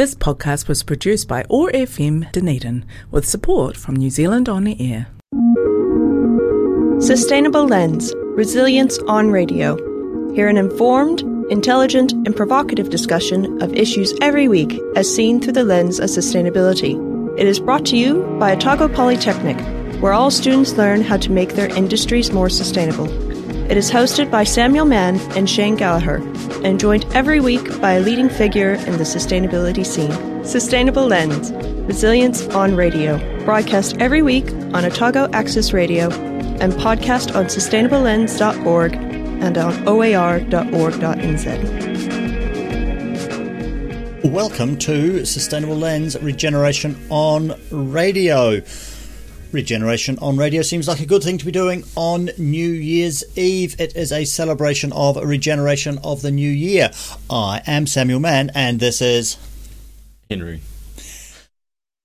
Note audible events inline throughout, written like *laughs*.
This podcast was produced by OAR FM Dunedin with support from New Zealand On the Air. Sustainable Lens Resilience on Radio. Hear an informed, intelligent, and provocative discussion of issues every week as seen through the lens of sustainability. It is brought to you by Otago Polytechnic, where all students learn how to make their industries more sustainable. It is hosted by Samuel Mann and Shane Gallagher, and joined every week by a leading figure in the sustainability scene. Sustainable Lens Resilience on Radio. Broadcast every week on Otago Access Radio and podcast on sustainablelens.org and on oar.org.nz. Welcome to Sustainable Lens Regeneration on Radio. Regeneration on Radio seems like a good thing to be doing on New Year's Eve. It is a celebration of regeneration of the new year. I am Samuel Mann, and this is Henry.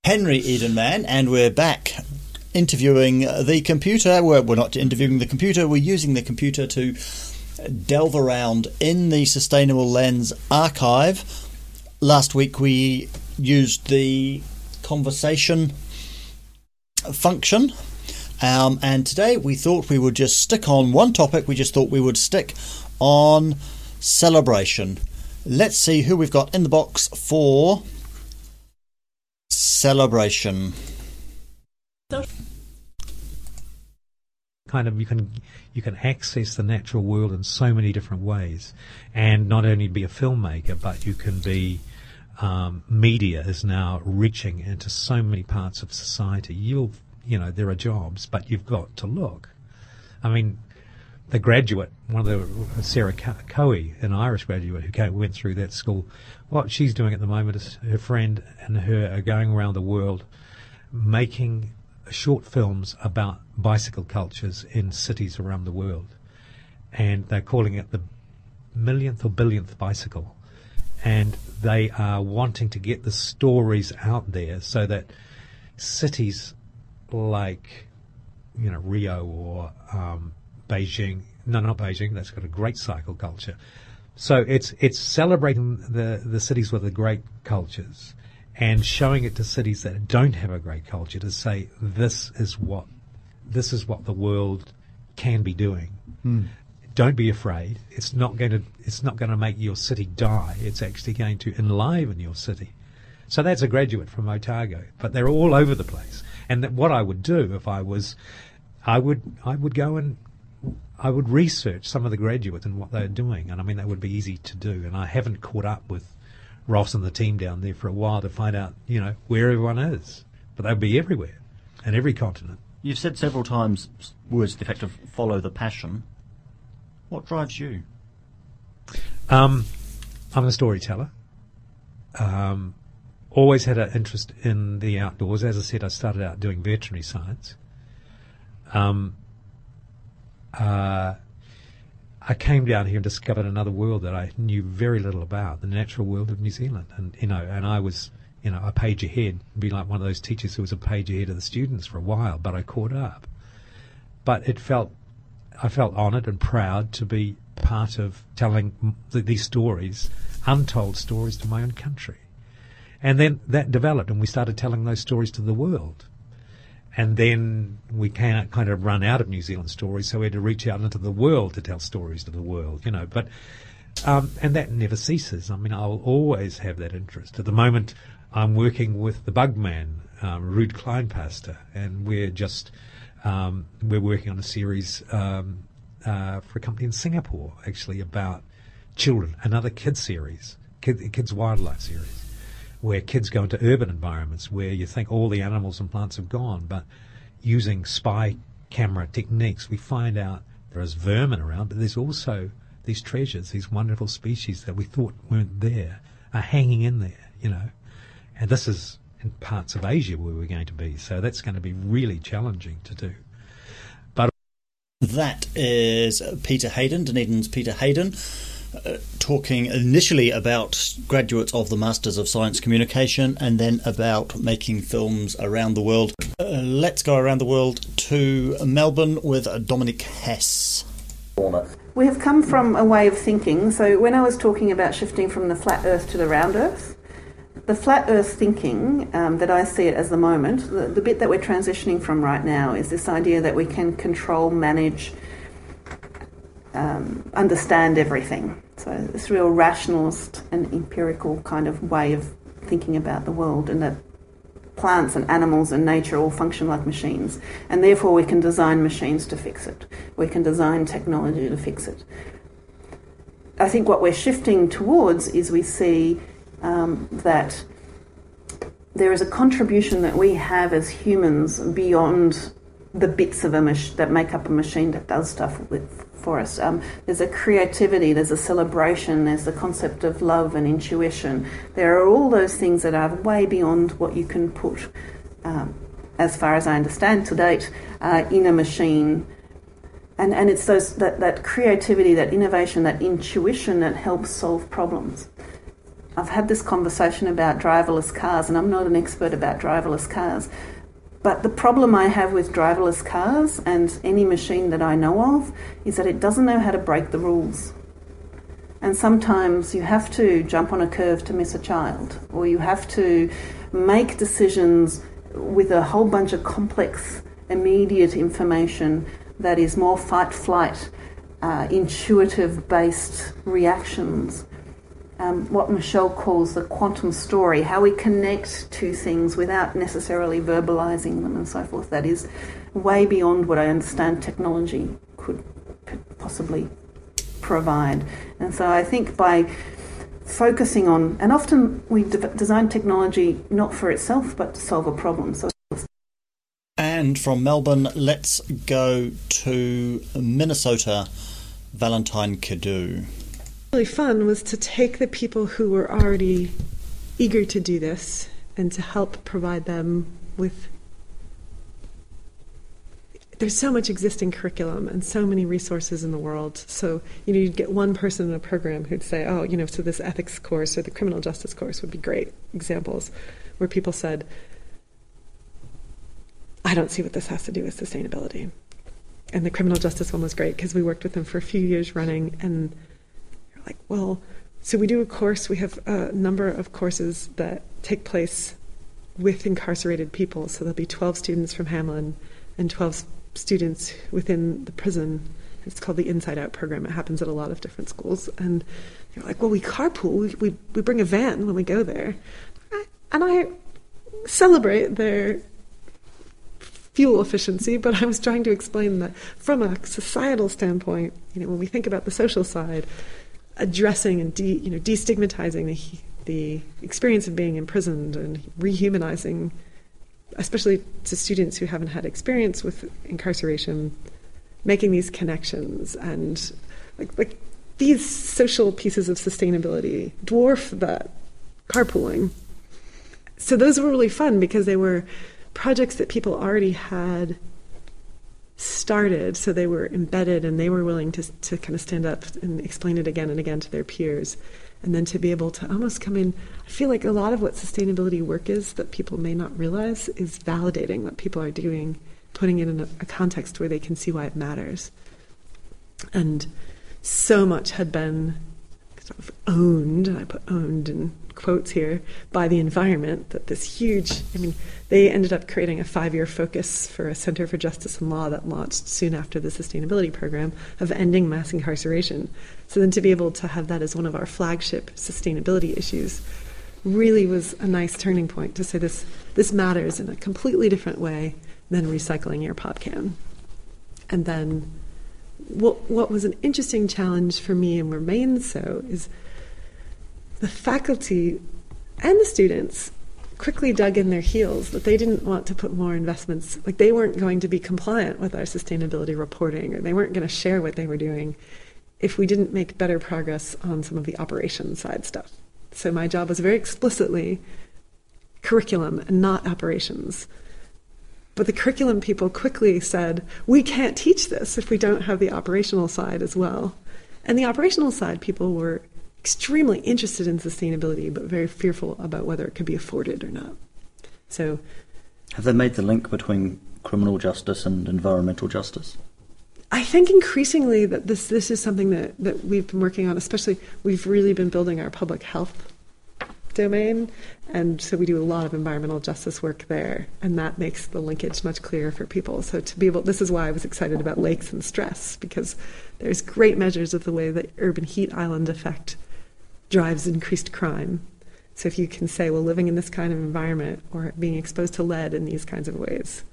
Henry Edenman, and we're back interviewing the computer. We're, we're not interviewing the computer, we're using the computer to delve around in the Sustainable Lens archive. Last week we used the conversation function. Um, and today we thought we would just stick on one topic. We just thought we would stick on celebration. Let's see who we've got in the box for celebration. kind of you can you can access the natural world in so many different ways, and not only be a filmmaker, but you can be um, media is now reaching into so many parts of society. You'll you know there are jobs, but you've got to look. I mean, the graduate, one of the Sarah Coe, an Irish graduate who came, went through that school. What she's doing at the moment is her friend and her are going around the world making short films about bicycle cultures in cities around the world. And they're calling it the millionth or billionth bicycle. And they are wanting to get the stories out there so that cities like, you know, Rio or um, Beijing, no, not Beijing, that's got a great cycle culture. So it's it's celebrating the, the cities with the great cultures and showing it to cities that don't have a great culture to say this is what this is what the world can be doing. Mm. Don't be afraid. It's not going to it's not going to make your city die. It's actually going to enliven your city. So that's a graduate from Otago, but they're all over the place. And what I would do if I was, I would I would go and I would research some of the graduates and what they're doing. And I mean that would be easy to do. And I haven't caught up with Ross and the team down there for a while to find out, you know, where everyone is. But they'll be everywhere, and every continent. You've said several times words to the effect of follow the passion. What drives you? Um, I'm a storyteller. Um, always had an interest in the outdoors. As I said, I started out doing veterinary science. Um, uh, I came down here and discovered another world that I knew very little about, the natural world of New Zealand. And, you know, and I was, you know, a page ahead, be like one of those teachers who was a page ahead of the students for a while, but I caught up. But it felt, I felt honoured and proud to be part of telling these stories, untold stories to my own country. And then that developed and we started telling those stories to the world and then we can't kind of run out of New Zealand stories, so we had to reach out into the world to tell stories to the world, you know. But um, and that never ceases. I mean, I'll always have that interest. At the moment, I'm working with the Bugman, um, Ruud Kleinpaste, and we're just um, we're working on a series um, uh, for a company in Singapore, actually about children, another kids series, kid, kids wildlife series where kids go into urban environments where you think all the animals and plants have gone, but using spy camera techniques, we find out there's vermin around, but there's also these treasures, these wonderful species that we thought weren't there, are hanging in there, you know. And this is in parts of Asia where we're going to be, so that's going to be really challenging to do. That is Peter Hayden, Dunedin's Peter Hayden. Uh, talking initially about graduates of the Masters of Science Communication and then about making films around the world. Uh, let's go around the world to Melbourne with Dominique Hes. We have come from a way of thinking. So, when I was talking about shifting from the flat earth to the round earth, the flat Earth thinking um, that I see it as the moment, the, the bit that we're transitioning from right now is this idea that we can control, manage, um, understand everything. So this real rationalist and empirical kind of way of thinking about the world, and that plants and animals and nature all function like machines, and therefore we can design machines to fix it. We can design technology to fix it. I think what we're shifting towards is we see um, that there is a contribution that we have as humans beyond the bits of a mach- that make up a machine that does stuff with for us. Um, there's a creativity, there's a celebration, there's the concept of love and intuition. There are all those things that are way beyond what you can put, um, as far as I understand to date, uh, in a machine. And, and it's those, that, that creativity, that innovation, that intuition that helps solve problems. I've had this conversation about driverless cars, and I'm not an expert about driverless cars. But the problem I have with driverless cars and any machine that I know of is that it doesn't know how to break the rules. And sometimes you have to jump on a curve to miss a child, or you have to make decisions with a whole bunch of complex, immediate information that is more fight flight, uh, intuitive based reactions um, what Michelle calls the quantum story, how we connect to things without necessarily verbalizing them and so forth. That is way beyond what I understand technology could possibly provide. And so I think by focusing on, and often we de- design technology not for itself but to solve a problem. So and from Melbourne, let's go to Minnesota. Valentine Cadieux really fun was to take the people who were already eager to do this and to help provide them with there's so much existing curriculum and so many resources in the world. So, you know, you'd get one person in a program who'd say, oh, you know, so this ethics course or the criminal justice course would be great examples where people said, I don't see what this has to do with sustainability. And the criminal justice one was great because we worked with them for a few years running and like, well, so we do a course, we have a number of courses that take place with incarcerated people. So there'll be 12 students from Hamline and 12 students within the prison. It's called the Inside Out program. It happens at a lot of different schools. And they're like, well, we carpool, we, we, we bring a van when we go there. And I celebrate their fuel efficiency, but I was trying to explain that from a societal standpoint, you know, when we think about the social side, addressing and de, you know destigmatizing the the experience of being imprisoned and rehumanizing, especially to students who haven't had experience with incarceration, making these connections and like like these social pieces of sustainability dwarf that carpooling. So those were really fun because they were projects that people already had started, so they were embedded and they were willing to, to kind of stand up and explain it again and again to their peers. And then to be able to almost come in, I feel like a lot of what sustainability work is that people may not realize is validating what people are doing, putting it in a, a context where they can see why it matters. And so much had been sort of owned, I put owned in quotes here, by the environment that this huge, I mean, they ended up creating a five year focus for a Center for Justice and Law that launched soon after the sustainability program of ending mass incarceration. So then to be able to have that as one of our flagship sustainability issues really was a nice turning point to say this, this matters in a completely different way than recycling your pop can. And then what, what was an interesting challenge for me and remains so is the faculty and the students quickly dug in their heels that they didn't want to put more investments, like they weren't going to be compliant with our sustainability reporting or they weren't going to share what they were doing if we didn't make better progress on some of the operations side stuff. So my job was very explicitly curriculum and not operations. But the curriculum people quickly said, we can't teach this if we don't have the operational side as well. And the operational side people were extremely interested in sustainability, but very fearful about whether it could be afforded or not. So, have they made the link between criminal justice and environmental justice? I think increasingly that this this is something that, that we've been working on, especially we've really been building our public health domain. And so we do a lot of environmental justice work there, and that makes the linkage much clearer for people. So to be able, this is why I was excited about lakes and stress, because there's great measures of the way that urban heat island effect drives increased crime. So if you can say, well, living in this kind of environment or being exposed to lead in these kinds of ways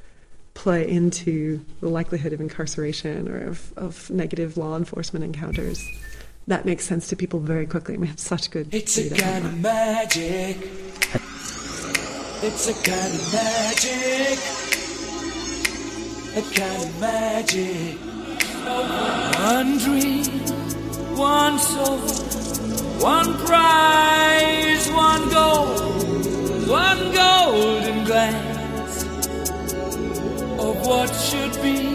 play into the likelihood of incarceration or of, of negative law enforcement encounters that makes sense to people very quickly. We have such good. It's a kind of magic. It's a kind of magic. A kind of magic. One dream, one soul, one prize, one goal, one golden glance of what should be.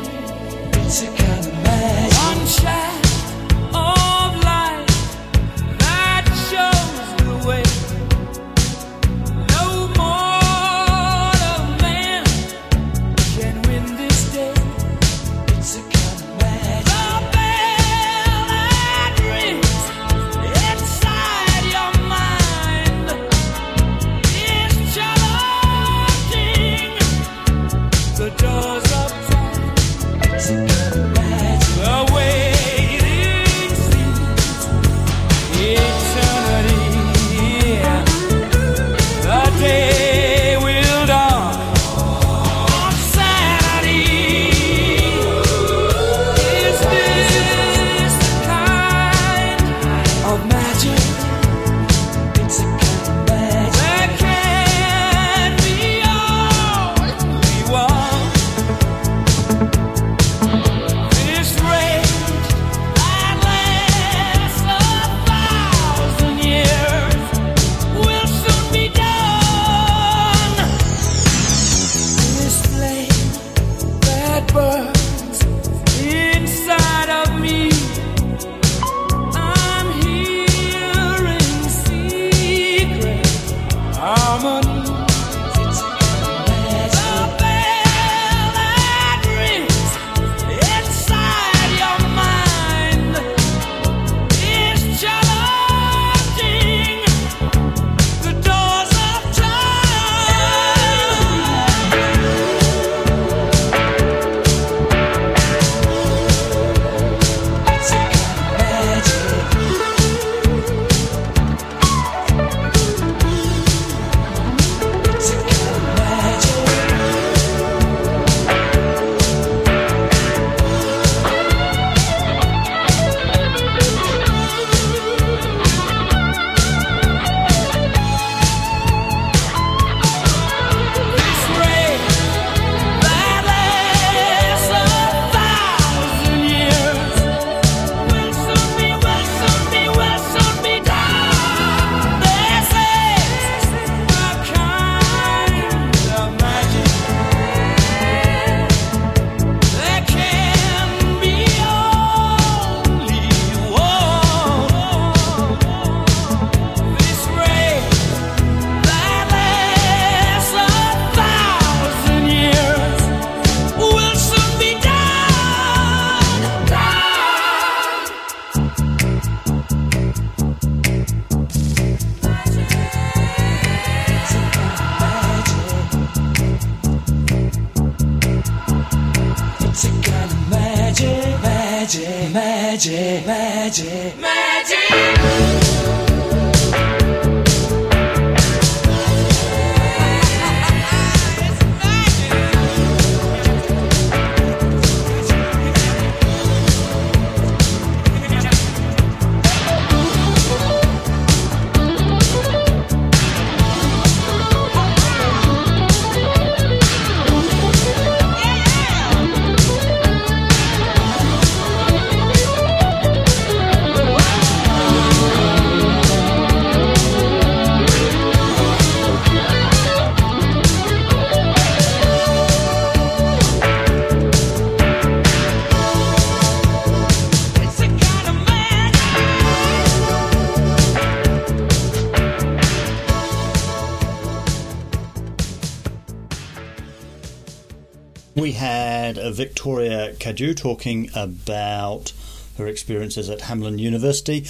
Victoria Cadieux talking about her experiences at Hamline University.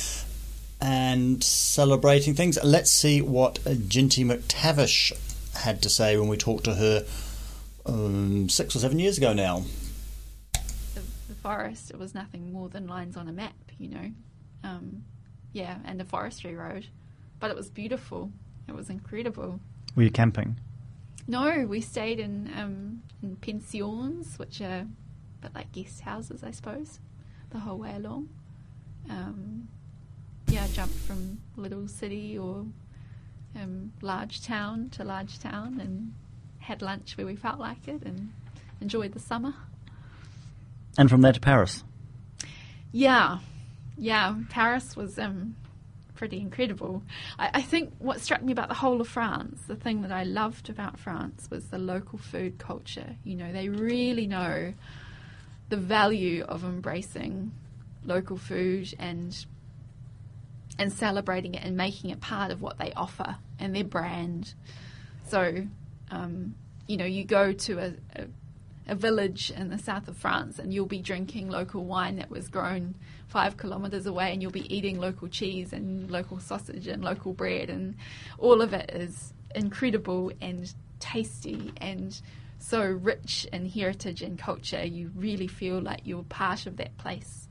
and celebrating things. Let's see what Jinty MacTavish had to say when we talked to her um, six or seven years ago now. the, the forest it was nothing more than lines on a map you know um, yeah and a forestry road but it was beautiful it was incredible Were you camping? no we stayed in um, in pensions which are a bit like guest houses i suppose the whole way along um, yeah I jumped from little city or um, large town to large town and had lunch where we felt like it and enjoyed the summer And from there to Paris. Yeah, yeah. Paris was um, pretty incredible. I, I think what struck me about the whole of France, the thing that I loved about France, was the local food culture. You know, they really know the value of embracing local food and and celebrating it and making it part of what they offer and their brand. So, um, you know, you go to a, a a village in the south of France and you'll be drinking local wine that was grown five kilometres away and you'll be eating local cheese and local sausage and local bread and all of it is incredible and tasty and so rich in heritage and culture you really feel like you're part of that place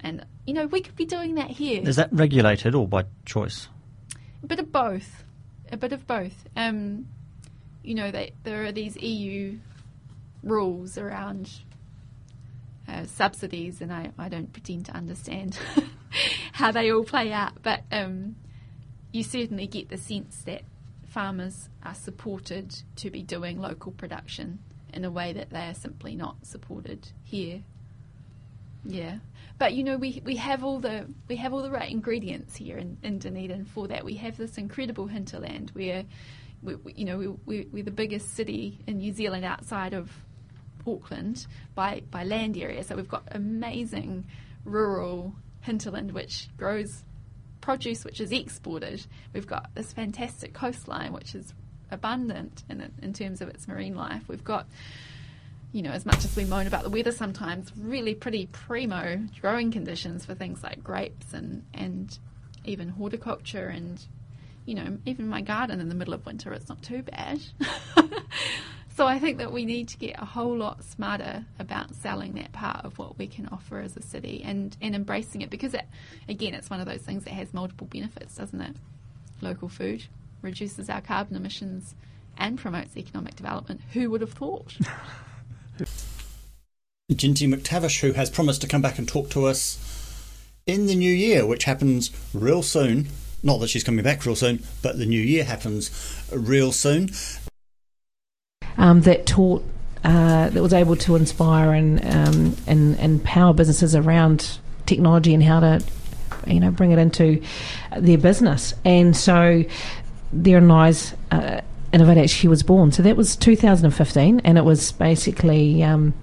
and you know we could be doing that here Is that regulated or by choice? a bit of both. A bit of both. Um, you know, they, there are these EU rules around uh, subsidies, and I, I don't pretend to understand *laughs* how they all play out, but um, you certainly get the sense that farmers are supported to be doing local production in a way that they are simply not supported here. Yeah, but you know we we have all the we have all the right ingredients here in, in Dunedin for that. We have this incredible hinterland where, we, we, you know, we, we, we're the biggest city in New Zealand outside of Auckland by by land area. So we've got amazing rural hinterland which grows produce which is exported. We've got this fantastic coastline which is abundant in in terms of its marine life. We've got you know, as much as we moan about the weather sometimes, really pretty primo growing conditions for things like grapes and, and even horticulture and, you know, even my garden in the middle of winter, it's not too bad. *laughs* so I think that we need to get a whole lot smarter about selling that part of what we can offer as a city and, and embracing it because, it, again, it's one of those things that has multiple benefits, doesn't it? Local food reduces our carbon emissions and promotes economic development. Who would have thought? *laughs* Jinty MacTavish, who has promised to come back and talk to us in the new year, which happens real soon. Not that she's coming back real soon, but the new year happens real soon. Um, that taught uh, that was able to inspire and, um, and and empower businesses around technology and how to you know bring it into their business. And so therein lies uh, Innovate HQ was born. So that was 2015, and it was basically. Um,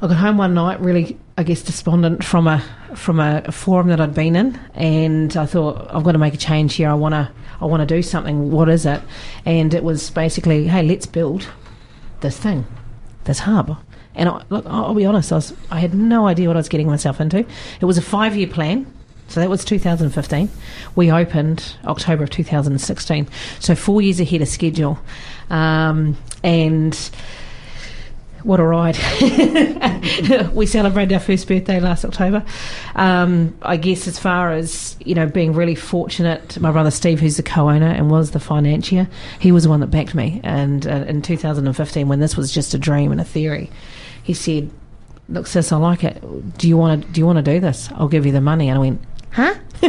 I got home one night, really, I guess, despondent from a from a, forum that I'd been in, and I thought I've got to make a change here. I want to I want to do something. What is it? And it was basically, hey, let's build this thing, this hub. And I, look, I'll be honest, I, was, I had no idea what I was getting myself into. It was a five year plan. So that was 2015. We opened October of 2016. So four years ahead of schedule. Um, and what a ride. *laughs* we celebrated our first birthday last October. Um, I guess as far as, you know, being really fortunate, my brother Steve, who's the co-owner and was the financier, he was the one that backed me. And uh, in 2015, when this was just a dream and a theory, he said, look, sis, I like it. Do you want to, do you want to do this? I'll give you the money. And I went, huh? *laughs*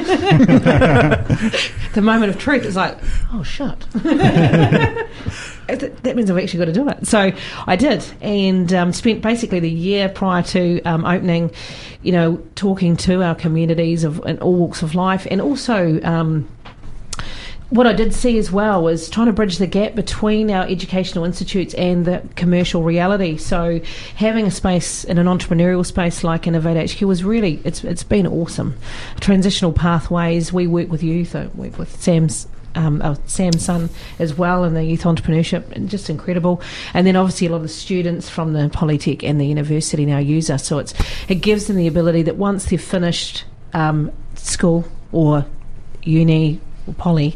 the moment of truth is like, oh, shut. *laughs* That means I've actually got to do it. So I did, and um, spent basically the year prior to um, opening, you know, talking to our communities of in all walks of life, and also. Um, what I did see as well was trying to bridge the gap between our educational institutes and the commercial reality. So having a space in an entrepreneurial space like Innovate HQ was really it's it's been awesome. Transitional pathways. We work with youth. I work with Sam's. Um, uh, Sam's son as well in the youth entrepreneurship and just incredible and then obviously a lot of students from the Polytech and the university now use us so it's it gives them the ability that once they've finished um, school or uni or poly,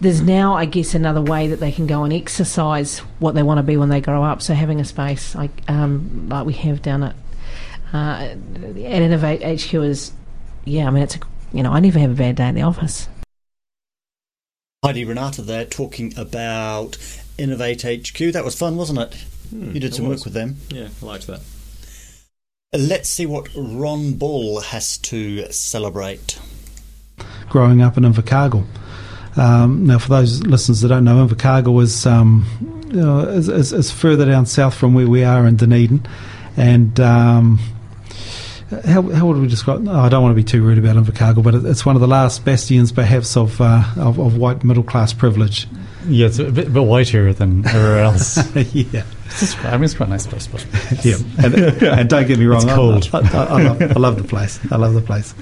there's now, I guess, another way that they can go and exercise what they want to be when they grow up. So having a space like um, like we have down at uh, at Innovate HQ is, yeah, I mean, it's a, you know, I never have a bad day in the office. Heidi Renata there talking about Innovate HQ. That was fun, wasn't it? Hmm, you did some work with them. Yeah, I liked that. Let's see what Ron Bull has to celebrate. Growing up in Invercargill. Um, now, for those listeners that don't know, Invercargill is, um, you know, is, is, is further down south from where we are in Dunedin. And um, how, how would we describe? Oh, I don't want to be too rude about Invercargill, but it, it's one of the last bastions, perhaps, of, uh, of, of white middle class privilege. Yeah, it's a bit, bit whiter than everywhere else. *laughs* yeah. It's I mean, it's quite a nice place, but *laughs* yeah, and, and don't get me wrong, It's I- cold. I, I, I, love, I love the place. I love the place.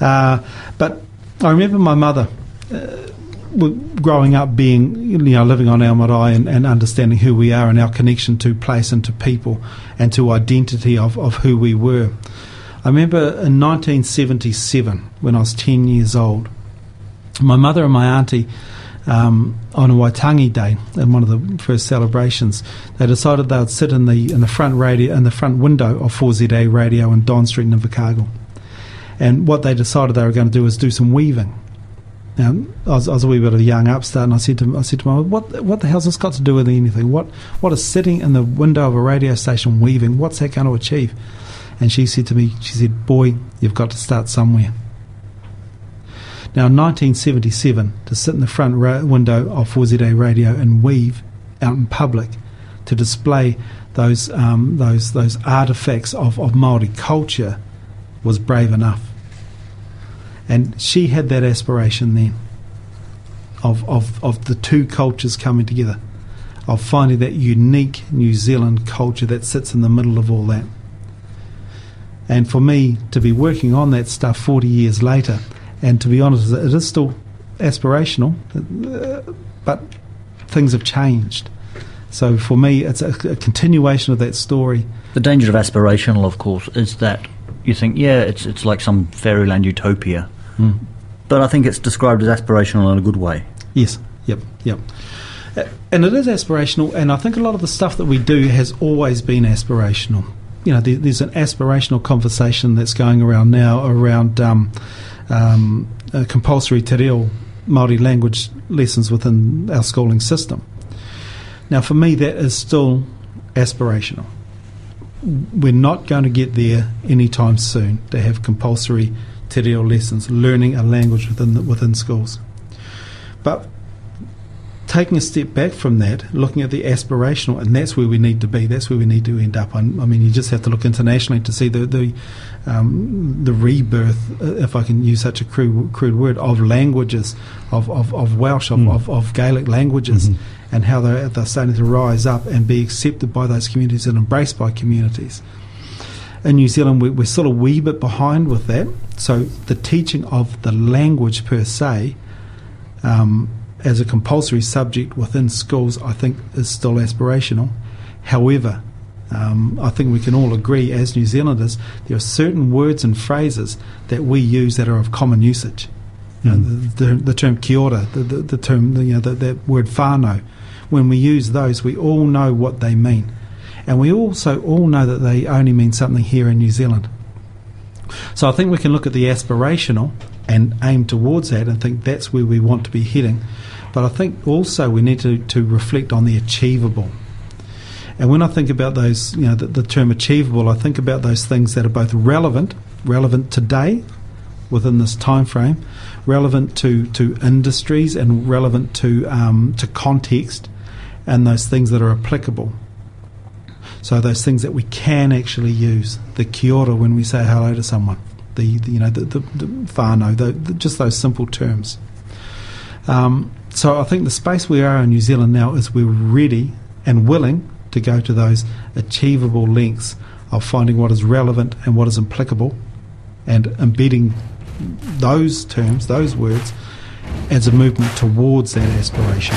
Uh, but I remember my mother uh, growing up, being you know living on our marae and, and understanding who we are and our connection to place and to people and to identity of, of who we were. I remember in 1977 when I was 10 years old, my mother and my auntie um, on a Waitangi Day, in one of the first celebrations, they decided they would sit in the in the front radio in the front window of 4ZA Radio in Don Street in Invercargill. And what they decided they were going to do was do some weaving. Now, I was, I was a wee bit of a young upstart, and I said to I said to my mother, what what the hell's this got to do with anything? What what is sitting in the window of a radio station weaving? What's that going to achieve? And she said to me, she said, "Boy, you've got to start somewhere." Now, in 1977, to sit in the front ra- window of 4ZA Radio and weave out in public to display those um, those those artifacts of, of Maori culture was brave enough. And she had that aspiration then of, of, of the two cultures coming together, of finding that unique New Zealand culture that sits in the middle of all that. And for me to be working on that stuff 40 years later, and to be honest, it is still aspirational, but things have changed. So for me, it's a, a continuation of that story. The danger of aspirational, of course, is that you think, yeah, it's it's like some fairyland utopia, Mm. but I think it's described as aspirational in a good way. Yes. Yep. Yep. And it is aspirational, and I think a lot of the stuff that we do has always been aspirational. You know, there, there's an aspirational conversation that's going around now around um, um, uh, compulsory te reo Māori language lessons within our schooling system. Now, for me, that is still aspirational. We're not going to get there anytime soon to have compulsory te reo lessons, learning a language within the, within schools. But taking a step back from that, looking at the aspirational, and that's where we need to be. That's where we need to end up. I, I mean, you just have to look internationally to see the the, um, the rebirth, uh, if I can use such a crude, crude word, of languages, of, of, of Welsh, of, Mm. of, of Gaelic languages, Mhm. and how they're, they're starting to rise up and be accepted by those communities and embraced by communities. In New Zealand, we, we're still a wee bit behind with that. So the teaching of the language per se, um, as a compulsory subject within schools, I think is still aspirational. However, um, I think we can all agree as New Zealanders, there are certain words and phrases that we use that are of common usage. You know, Mm. the, the, the term kia ora, the, the, the term, you know, the, that word whānau. When we use those, we all know what they mean. And we also all know that they only mean something here in New Zealand. So I think we can look at the aspirational and aim towards that and think that's where we want to be heading. But I think also we need to, to reflect on the achievable. And when I think about those, you know, the, the term achievable, I think about those things that are both relevant, relevant today within this time frame, relevant to, to industries and relevant to um, to context, and those things that are applicable. So those things that we can actually use, the kia ora when we say hello to someone, the, the you know the, the, the whānau, the, the, just those simple terms. Um, so I think the space we are in New Zealand now is we're ready and willing to go to those achievable lengths of finding what is relevant and what is applicable, and embedding those terms, those words, as a movement towards that aspiration.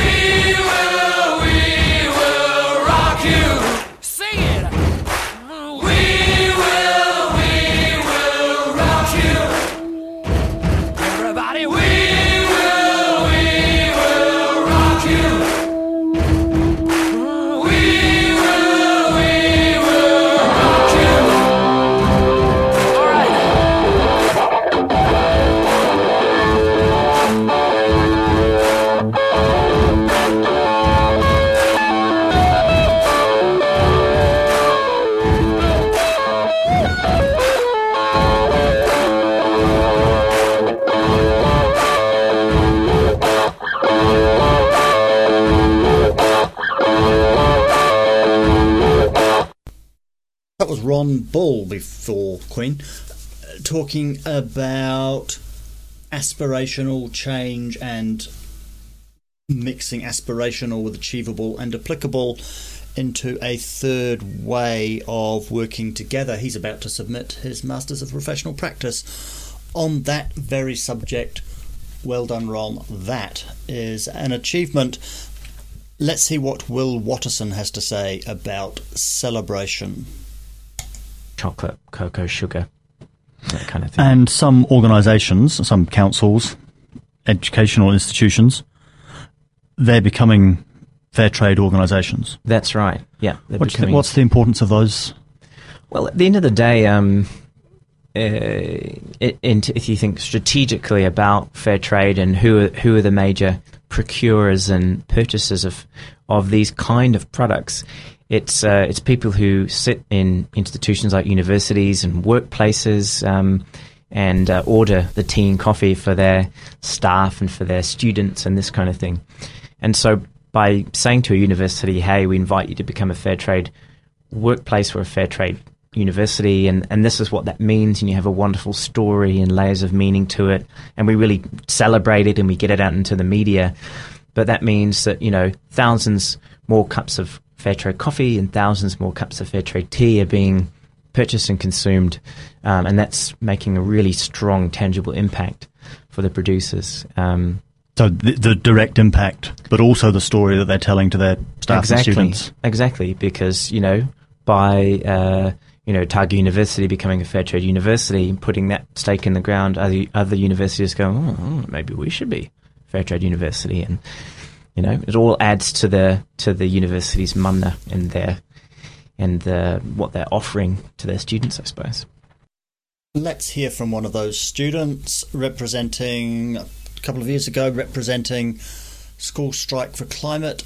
We will, we will rock you. Was Ron Bull before Queen, uh, talking about aspirational change and mixing aspirational with achievable and applicable into a third way of working together. He's about to submit his Masters of Professional Practice on that very subject. Well done, Ron. That is an achievement. Let's see what Will Watterson has to say about celebration. Chocolate, cocoa, sugar, that kind of thing. And some organisations, some councils, educational institutions, they're becoming fair trade organisations. That's right. Yeah. What's the, what's the importance of those? Well, at the end of the day, um, uh, it, if you think strategically about fair trade and who are, who are the major procurers and purchasers of of these kind of products, it's uh, it's people who sit in institutions like universities and workplaces. Um, and uh, order the tea and coffee for their staff and for their students and this kind of thing. And so, by saying to a university, "Hey, we invite you to become a fair trade workplace or a fair trade university and, and this is what that means and you have a wonderful story and layers of meaning to it and we really celebrate it and we get it out into the media but that means that you know thousands more cups of fair trade coffee and thousands more cups of fair trade tea are being purchased and consumed um, and that's making a really strong tangible impact for the producers. Um, So the, the direct impact, but also the story that they're telling to their staff exactly, and students. Exactly, because you know by uh, you know Otago University becoming a fair trade university, putting that stake in the ground, other other universities go, oh, oh, maybe we should be fair trade university, and you know it all adds to the to the university's mana and their and the, what they're offering to their students, I suppose. Let's hear from one of those students representing a couple of years ago, representing School Strike for Climate,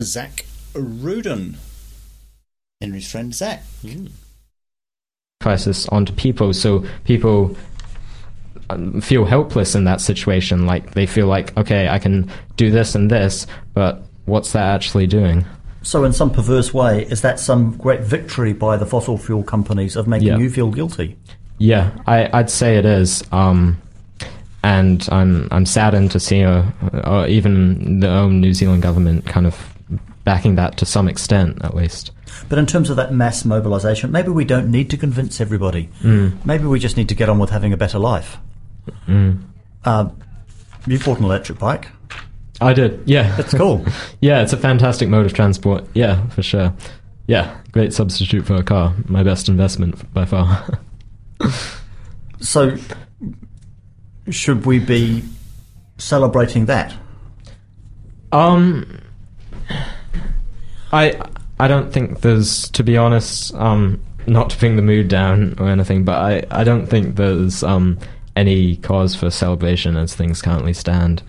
Zach Rudin. Henry's friend Zach. Mm. crisis onto people so people feel helpless in that situation like they feel like okay i can do this and this but what's that actually doing So, in some perverse way, is that some great victory by the fossil fuel companies of making Yeah. you feel guilty? yeah I, i'd say it is um, and i'm i'm saddened to see uh, uh, even the own new zealand government kind of backing that to some extent at least But in terms of that mass mobilisation, maybe we don't need to convince everybody. Mm. Maybe we just need to get on with having a better life. Mm. Uh, you bought an electric bike. I did, yeah. That's cool. *laughs* yeah, it's a fantastic mode of transport. Yeah, for sure. Yeah, great substitute for a car. My best investment by far. *laughs* So, should we be celebrating that? um, I I don't think there's, to be honest, um, not to bring the mood down or anything, but I, I don't think there's um any cause for celebration as things currently stand.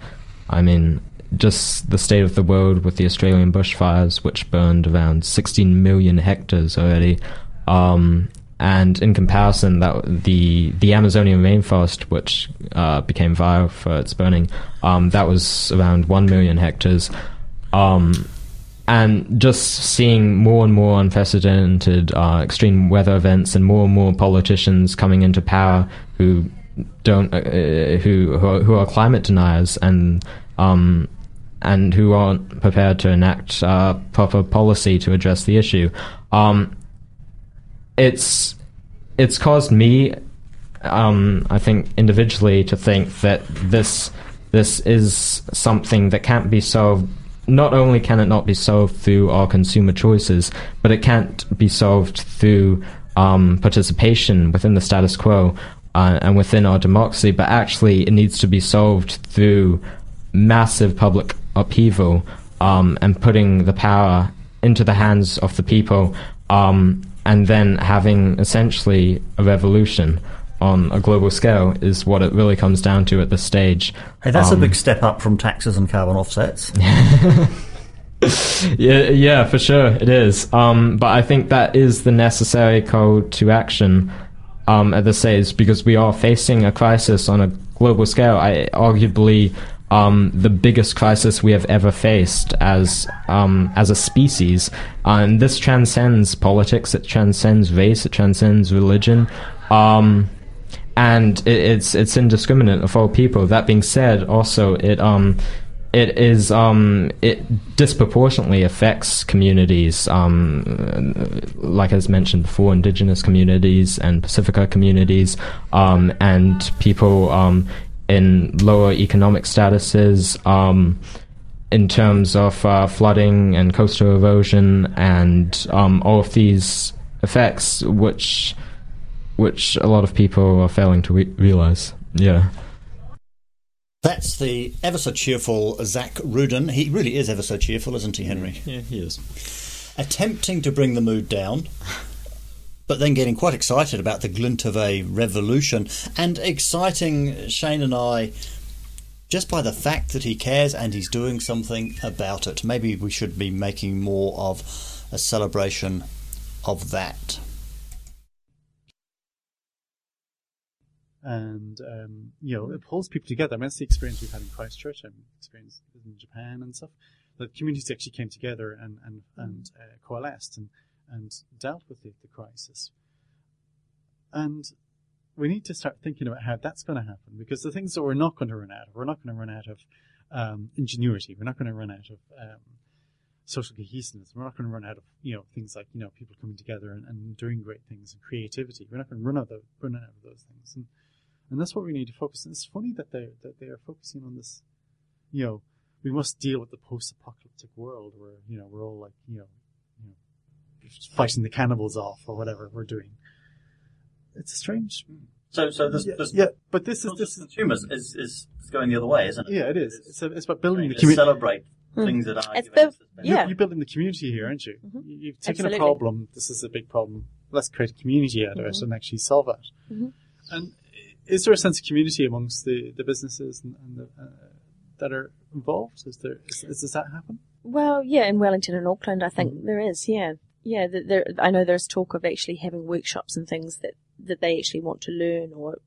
I mean, just the state of the world with the Australian bushfires, which burned around 16 million hectares already. Um, and in comparison, that the the Amazonian rainforest, which uh, became viral for its burning, um, that was around one million hectares. Um, and just seeing more and more unprecedented uh, extreme weather events and more and more politicians coming into power who don't uh, who who are, who are climate deniers and um, and who aren't prepared to enact uh, proper policy to address the issue. Um, it's it's caused me, um, I think, individually to think that this this is something that can't be solved. Not only can it not be solved through our consumer choices, but it can't be solved through um, participation within the status quo uh, and within our democracy. But actually, it needs to be solved through massive public upheaval um, and putting the power into the hands of the people, um, and then having essentially a revolution on a global scale is what it really comes down to at this stage. Hey, that's Um, a big step up from taxes and carbon offsets. *laughs* yeah, yeah, for sure it is. Um, but I think that is the necessary call to action um, at this stage because we are facing a crisis on a global scale. I arguably um, the biggest crisis we have ever faced as um, as a species, uh, and this transcends politics. It transcends race. It transcends religion. Um, and it, it's it's indiscriminate of all people. That being said, also it um it is um it disproportionately affects communities um like as mentioned before indigenous communities and Pasifika communities um and people um in lower economic statuses um in terms of uh, flooding and coastal erosion and um all of these effects which which a lot of people are failing to re- realize. Yeah That's the ever so cheerful Zach Rudin. He really is ever so cheerful, isn't he, Henry? Yeah, he is. Attempting to bring the mood down, but then getting quite excited about the glint of a revolution, and exciting Shane and I just by the fact that he cares and he's doing something about it. Maybe we should be making more of a celebration of that. And um, you know it pulls people together. I mean, that's the experience we've had in Christchurch and experience in Japan and stuff. The communities actually came together and and, and uh, coalesced and and dealt with the, the crisis. And we need to start thinking about how that's going to happen because the things that we're not going to run out of, we're not going to run out of um, ingenuity. We're not going to run out of um, social cohesiveness. We're not going to run out of you know things like you know people coming together and, and doing great things and creativity. We're not going to run out of run out of those things. And and that's what we need to focus. on. It's funny that they that they are focusing on this. You know, we must deal with the post-apocalyptic world where you know we're all like you know, you know, fighting the cannibals off or whatever we're doing. It's strange. So, so this, yeah, this yeah, but this is this is consumers is, is is going the other way, isn't it? yeah, it is. It's, it's about building the community. celebrate things that are. It's the yeah. You're building the community here, aren't you? You- You've taken Absolutely. a problem. This is a big problem. Let's create a community out of it Mhm. and actually solve it. Mhm. And is there a sense of community amongst the, the businesses and, and the, uh, that are involved? Is there? Is, is, does that happen? Well, yeah, in Wellington and Auckland, I think there is. Yeah, yeah. There, I know there's talk of actually having workshops and things that that they actually want to learn or,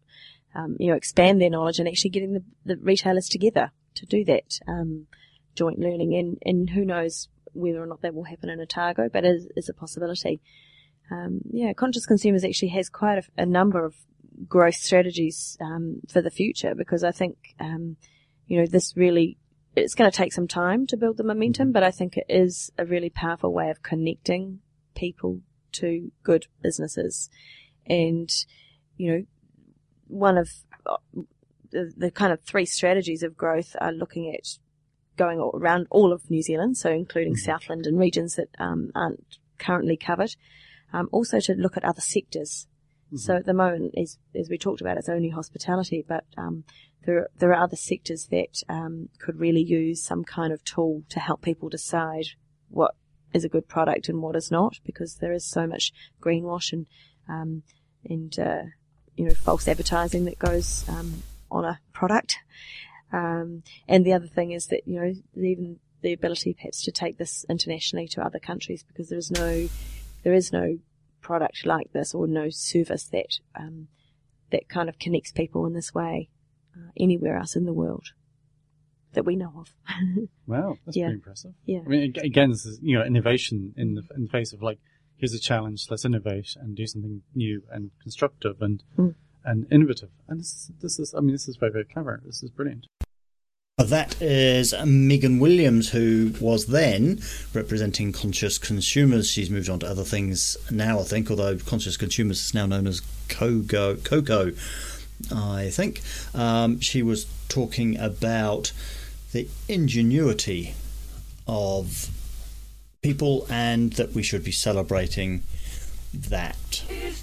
um, you know, expand their knowledge and actually getting the, the retailers together to do that um, joint learning. And and who knows whether or not that will happen in Otago, but it is, is a possibility. Um, yeah, conscious consumers actually has quite a, a number of growth strategies um, for the future because I think um, you know this really it's going to take some time to build the momentum, but I think it is a really powerful way of connecting people to good businesses. And, you know, one of uh, the, the kind of three strategies of growth are looking at going all around all of New Zealand, so including Southland and regions that um, aren't currently covered. Um, also to look at other sectors. So at the moment, as, as we talked about, it's only hospitality, but um, there there are other sectors that um, could really use some kind of tool to help people decide what is a good product and what is not, because there is so much greenwash and um, and uh, you know, false advertising that goes um, on a product. Um, and the other thing is that, you know, even the ability perhaps to take this internationally to other countries because there is no, there is no product like this or no service that, um, that kind of connects people in this way uh, anywhere else in the world that we know of. *laughs* Wow, that's Yeah. pretty impressive. Yeah. I mean, again, this is you know innovation in the in the face of like here's a challenge, let's innovate and do something new and constructive and Mm. and innovative. And this this is I mean this is very very clever. This is brilliant. That is Megan Williams, who was then representing Conscious Consumers. She's moved on to other things now, I think, although Conscious Consumers is now known as Coco, I think. Um, she was talking about the ingenuity of people and that we should be celebrating that. Is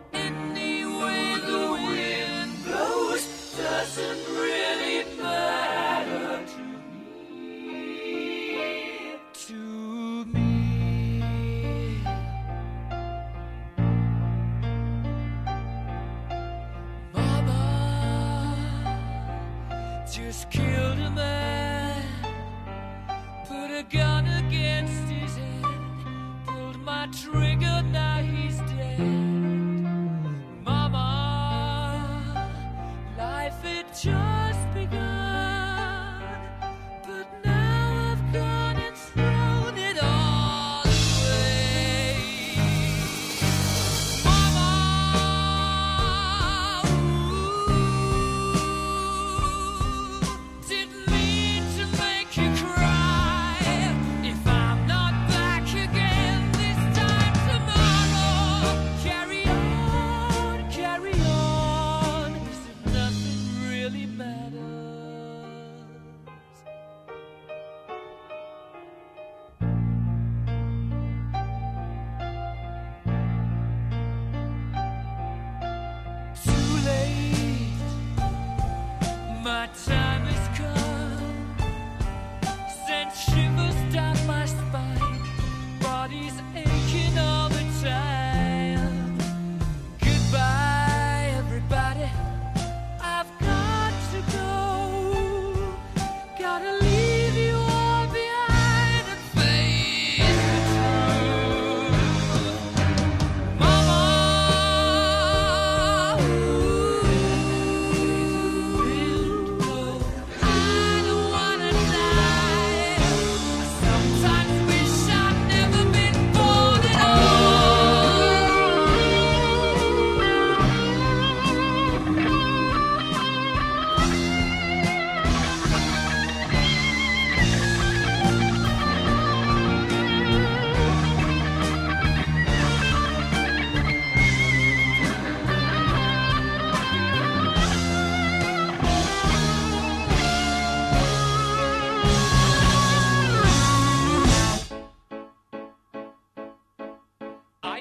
The wind blows. Doesn't really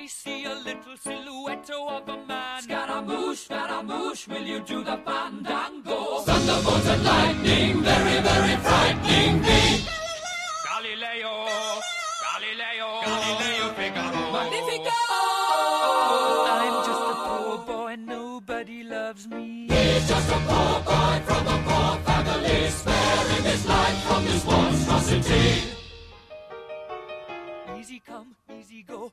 I see a little silhouette of a man. Scaramouche, Scaramouche, will you do the fandango? Thunderbolts and lightning, very, very frightening me. Galileo, Galileo, Galileo Figaro. Magnifico! I'm just a poor boy, nobody loves me. He's just a poor boy from a poor family, sparing his life from this monstrosity. Easy come, easy go.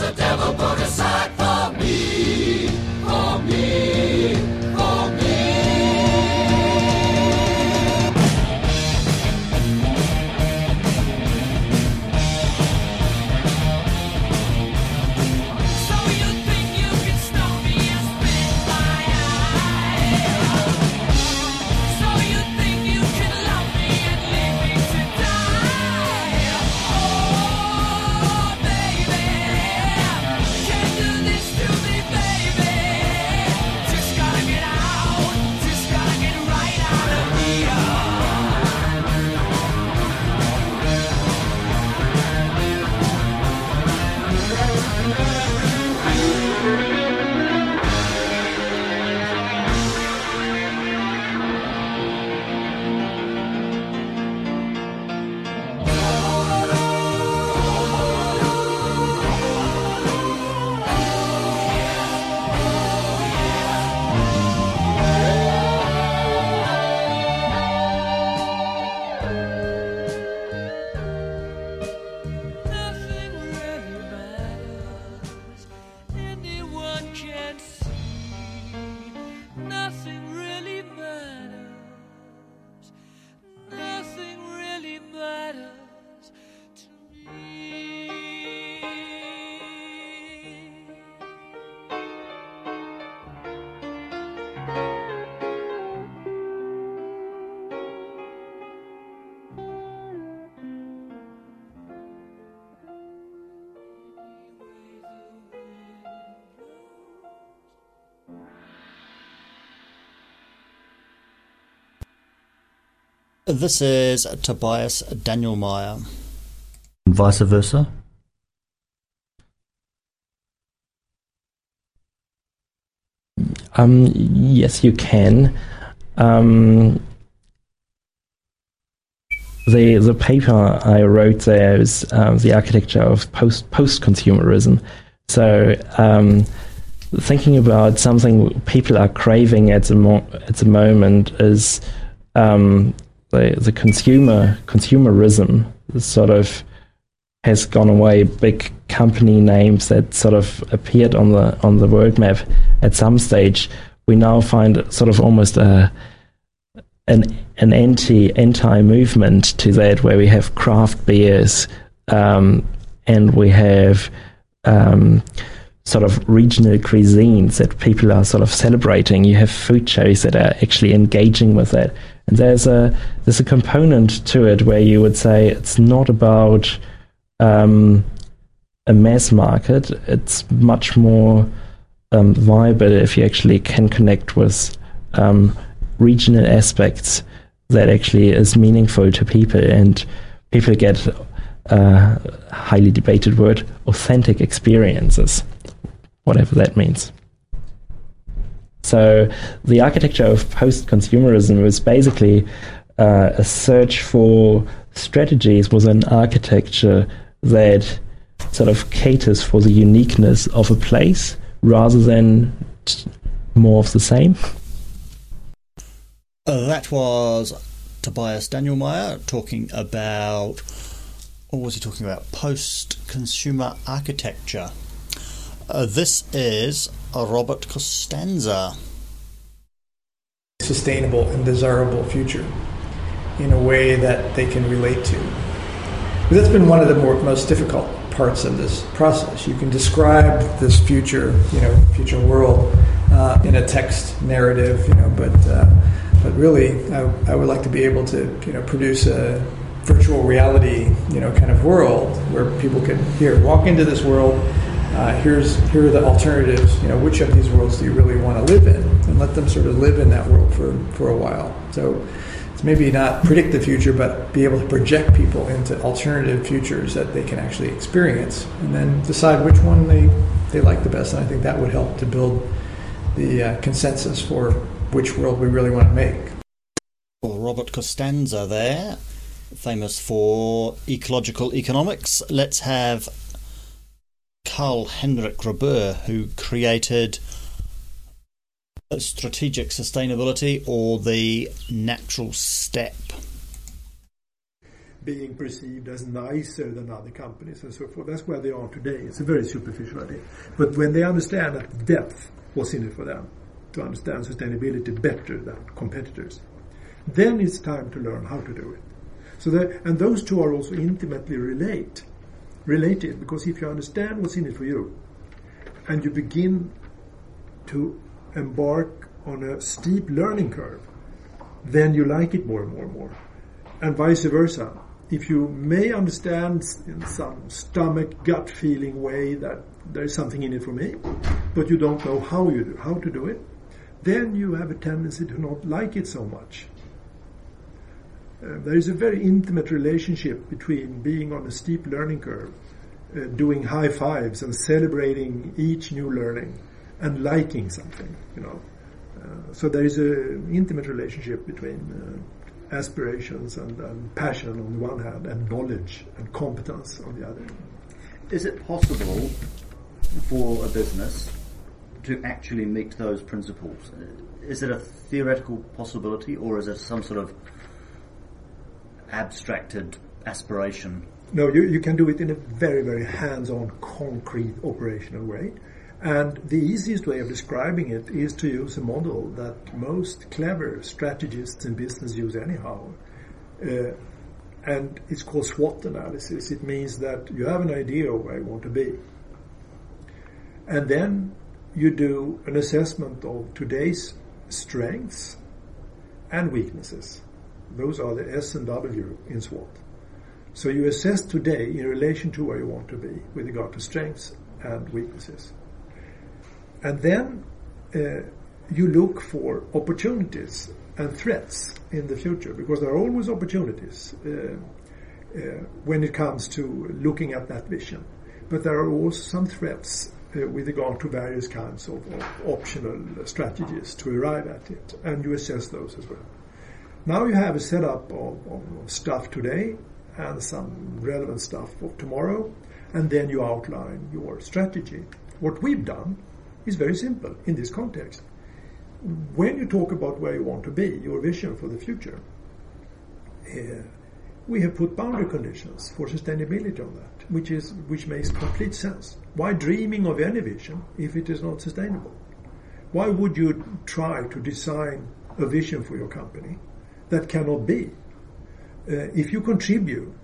There's a devil put aside for me, for me, for me. This is Tobias Daniel Meyer. And vice versa. Um, yes, you can. Um, the the paper I wrote there is um, the architecture of post post consumerism. So um, thinking about something people are craving at the mo- at the moment is um, the the consumer consumerism sort of has gone away. Big company names that sort of appeared on the on the world map at some stage. We now find sort of almost a an an anti anti movement to that, where we have craft beers um, and we have um, sort of regional cuisines that people are sort of celebrating. You have food shows that are actually engaging with that, and there's a there's a component to it where you would say it's not about um, a mass market. It's much more um, viable if you actually can connect with um, regional aspects that actually is meaningful to people and people get uh, highly debated word authentic experiences whatever that means so the architecture of post-consumerism was basically uh, a search for strategies was an architecture that sort of caters for the uniqueness of a place rather than more of the same Uh, that was Tobias Daniel Meyer talking about what was he talking about? Post consumer architecture. Uh, this is Robert Costanza. sustainable and desirable future in a way that they can relate to. That's been one of the more, most difficult parts of this process. You can describe this future, you know, future world uh, in a text narrative, you know, but uh, but really, I, I would like to be able to, you know, produce a virtual reality, you know, kind of world where people can here walk into this world. Uh, here's here are the alternatives. You know, which of these worlds do you really want to live in, and let them sort of live in that world for for a while. So it's maybe not predict the future, but be able to project people into alternative futures that they can actually experience, and then decide which one they they like the best. And I think that would help to build the uh, consensus for which world we really want to make. Well, Robert Costanza there, famous for ecological economics. Let's have Karl Henrik Robèrt, who created strategic sustainability or the natural step. being perceived as nicer than other companies and so forth. That's where they are today. It's a very superficial idea. But when they understand that depth was in it for them, to understand sustainability better than competitors, then it's time to learn how to do it. So that, and those two are also intimately relate, related because if you understand what's in it for you, and you begin to embark on a steep learning curve, then you like it more and more and more. And vice versa. If you may understand in some stomach gut feeling way that there's something in it for me, but you don't know how you do, how to do it, then you have a tendency to not like it so much. Uh, there is a very intimate relationship between being on a steep learning curve, uh, doing high fives and celebrating each new learning, and liking something. You know, uh, so there is an intimate relationship between uh, aspirations and, and passion on the one hand, and knowledge and competence on the other. Is it possible for a business to actually meet those principles? Is it a theoretical possibility, or is it some sort of abstracted aspiration? No, you, you can do it in a very, very hands-on, concrete, operational way. And the easiest way of describing it is to use a model that most clever strategists in business use anyhow. Uh, and it's called SWOT analysis. It means that you have an idea of where you want to be. And then you do an assessment of today's strengths and weaknesses. Those are the S and W in SWOT. So you assess today in relation to where you want to be with regard to strengths and weaknesses. And then uh, you look for opportunities and threats in the future because there are always opportunities uh, uh, when it comes to looking at that vision. But there are also some threats uh, with regard to various kinds of, of optional strategies to arrive at it, and you assess those as well. Now you have a setup of, of stuff today and some relevant stuff for tomorrow, and then you outline your strategy. What we've done is very simple in this context. When you talk about where you want to be, your vision for the future, uh, we have put boundary conditions for sustainability on that, which is which makes complete sense. Why dreaming of any vision if it is not sustainable? Why would you try to design a vision for your company that cannot be? Uh, if you contribute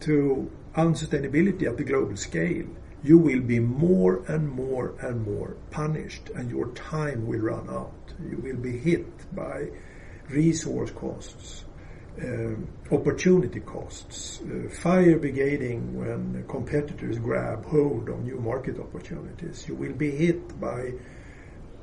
to unsustainability at the global scale, you will be more and more and more punished, and your time will run out. You will be hit by resource costs, um, opportunity costs, uh, fire brigading when competitors grab hold of new market opportunities. You will be hit by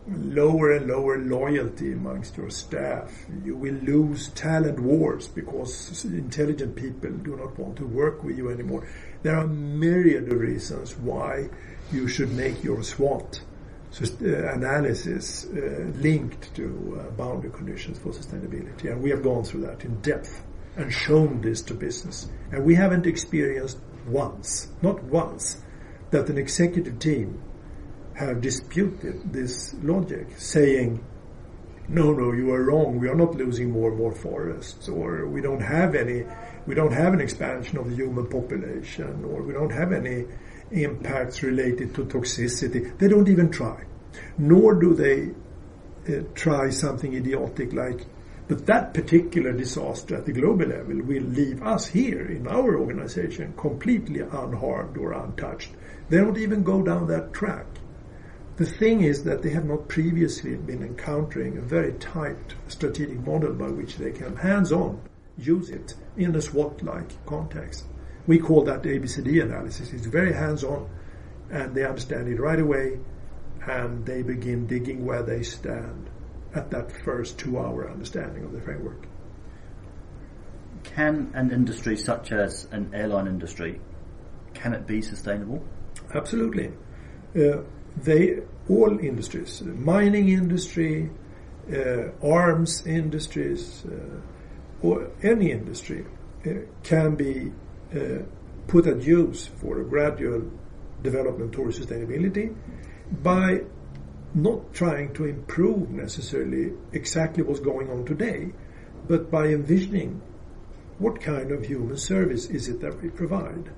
lower and lower loyalty amongst your staff. You will lose talent wars because intelligent people do not want to work with you anymore. There are myriad of reasons why you should make your SWOT uh, analysis uh, linked to uh, boundary conditions for sustainability. And we have gone through that in depth and shown this to business. And we haven't experienced once, not once, that an executive team have disputed this logic, saying, no, no, you are wrong. We are not losing more and more forests, or we don't have any, we don't have an expansion of the human population, or we don't have any impacts related to toxicity. They don't even try, nor do they uh, try something idiotic like, but that particular disaster at the global level will leave us here in our organization completely unharmed or untouched. They don't even go down that track. The thing is that they have not previously been encountering a very tight strategic model by which they can hands-on use it in a SWOT-like context. We call that ABCD analysis. It's very hands-on and they understand it right away and they begin digging where they stand at that first two-hour understanding of the framework. Can an industry such as an airline industry, can it be sustainable? Absolutely. Uh, they all industries, mining industry, uh, arms industries, uh, or any industry uh, can be uh, put at use for a gradual development towards sustainability by not trying to improve necessarily exactly what's going on today, but by envisioning what kind of human service is it that we provide?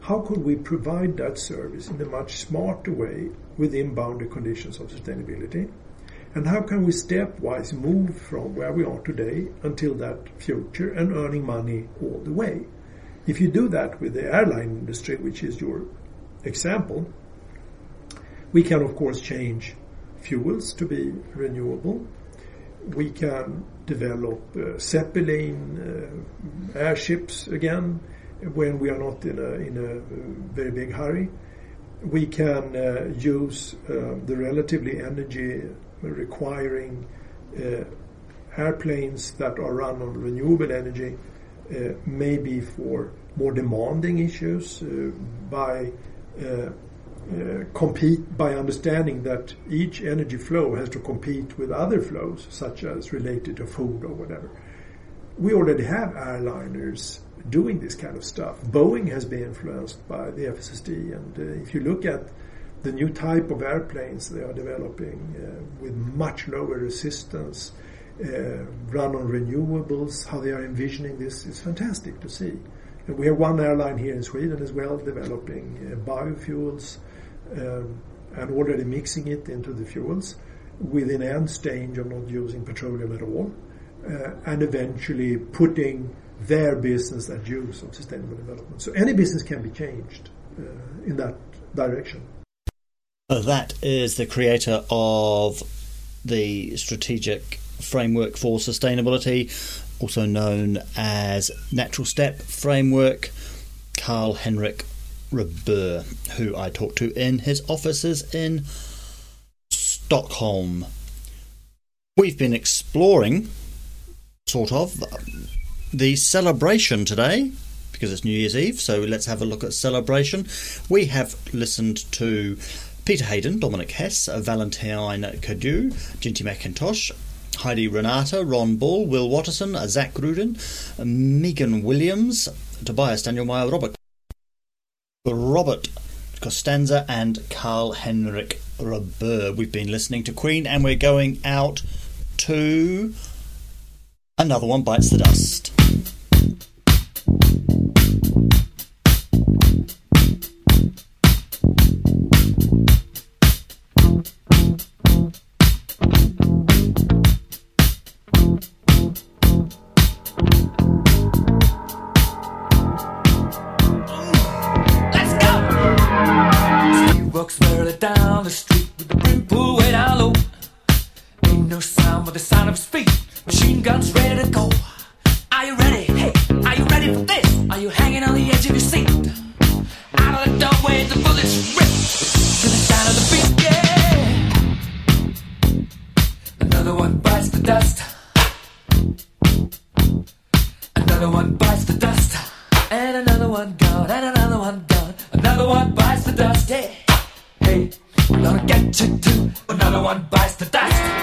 How could we provide that service in a much smarter way within boundary conditions of sustainability? And how can we stepwise move from where we are today until that future and earning money all the way? If you do that with the airline industry, which is your example, we can of course change fuels to be renewable. We can develop uh, Zeppelin uh, airships again when we are not in a, in a very big hurry. We can uh, use uh, the relatively energy requiring uh, airplanes that are run on renewable energy, uh, maybe for more demanding issues uh, by uh, compete by understanding that each energy flow has to compete with other flows, such as related to food or whatever. We already have airliners doing this kind of stuff. Boeing has been influenced by the FSSD, and uh, if you look at the new type of airplanes they are developing uh, with much lower resistance, uh, run on renewables, how they are envisioning this is fantastic to see. And we have one airline here in Sweden as well developing uh, biofuels um, and already mixing it into the fuels with an end stage of not using petroleum at all, uh, and eventually putting their business at use of sustainable development. So any business can be changed uh, in that direction. That is the creator of the strategic framework for sustainability, also known as Natural Step Framework, Karl Henrik Robèrt, who I talked to in his offices in Stockholm. We've been exploring, sort of, the celebration today because it's New Year's Eve, so let's have a look at celebration. We have listened to Peter Hayden, Dominique Hes, Valentine Cadieux, Jinty MacTavish, Heidi Renata, Ron Ball, Will Watterson, Zach Gruden, Megan Williams, Tobias Daniel Meyer, Robert Robert Costanza, and Karl Henrik Robèrt. We've been listening to Queen, and we're going out to another one bites the dust. The dust.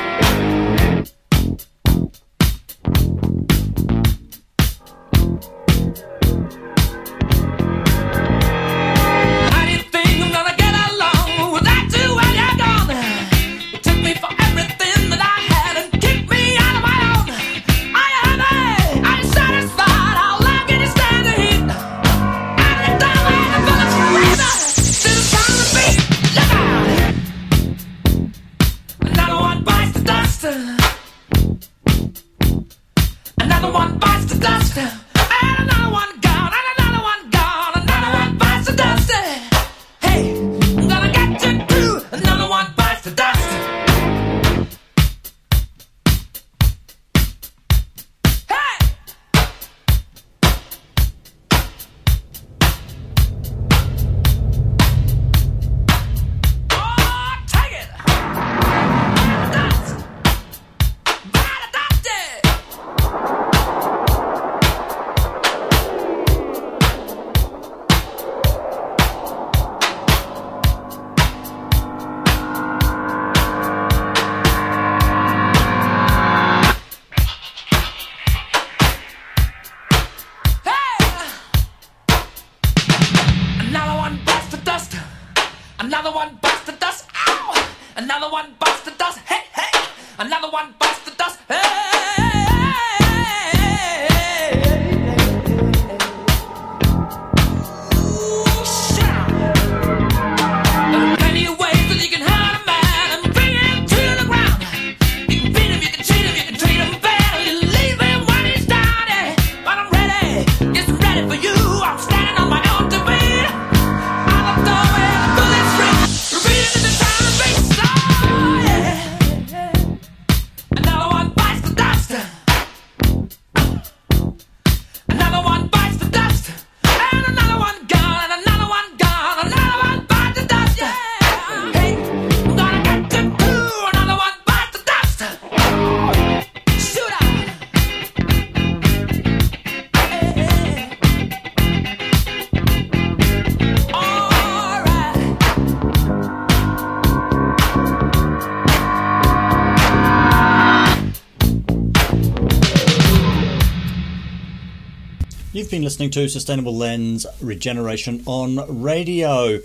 Listening to Sustainable Lens Regeneration on radio.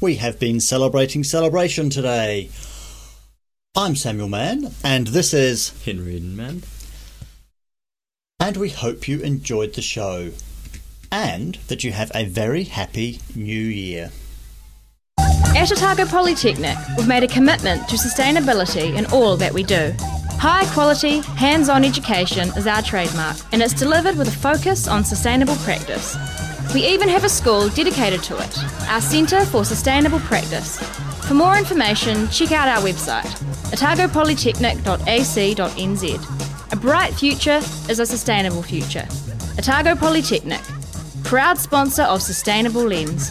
We have been celebrating celebration today. I'm Samuel Mann, and this is Henry Edenman. And we hope you enjoyed the show and that you have a very happy new year. At Otago Polytechnic, we've made a commitment to sustainability in all that we do. High quality, hands on education is our trademark, and it's delivered with a focus on sustainable practice. We even have a school dedicated to it, our Centre for Sustainable Practice. For more information, check out our website, otagopolytechnic.ac.nz. A bright future is a sustainable future. Otago Polytechnic, proud sponsor of Sustainable Lens.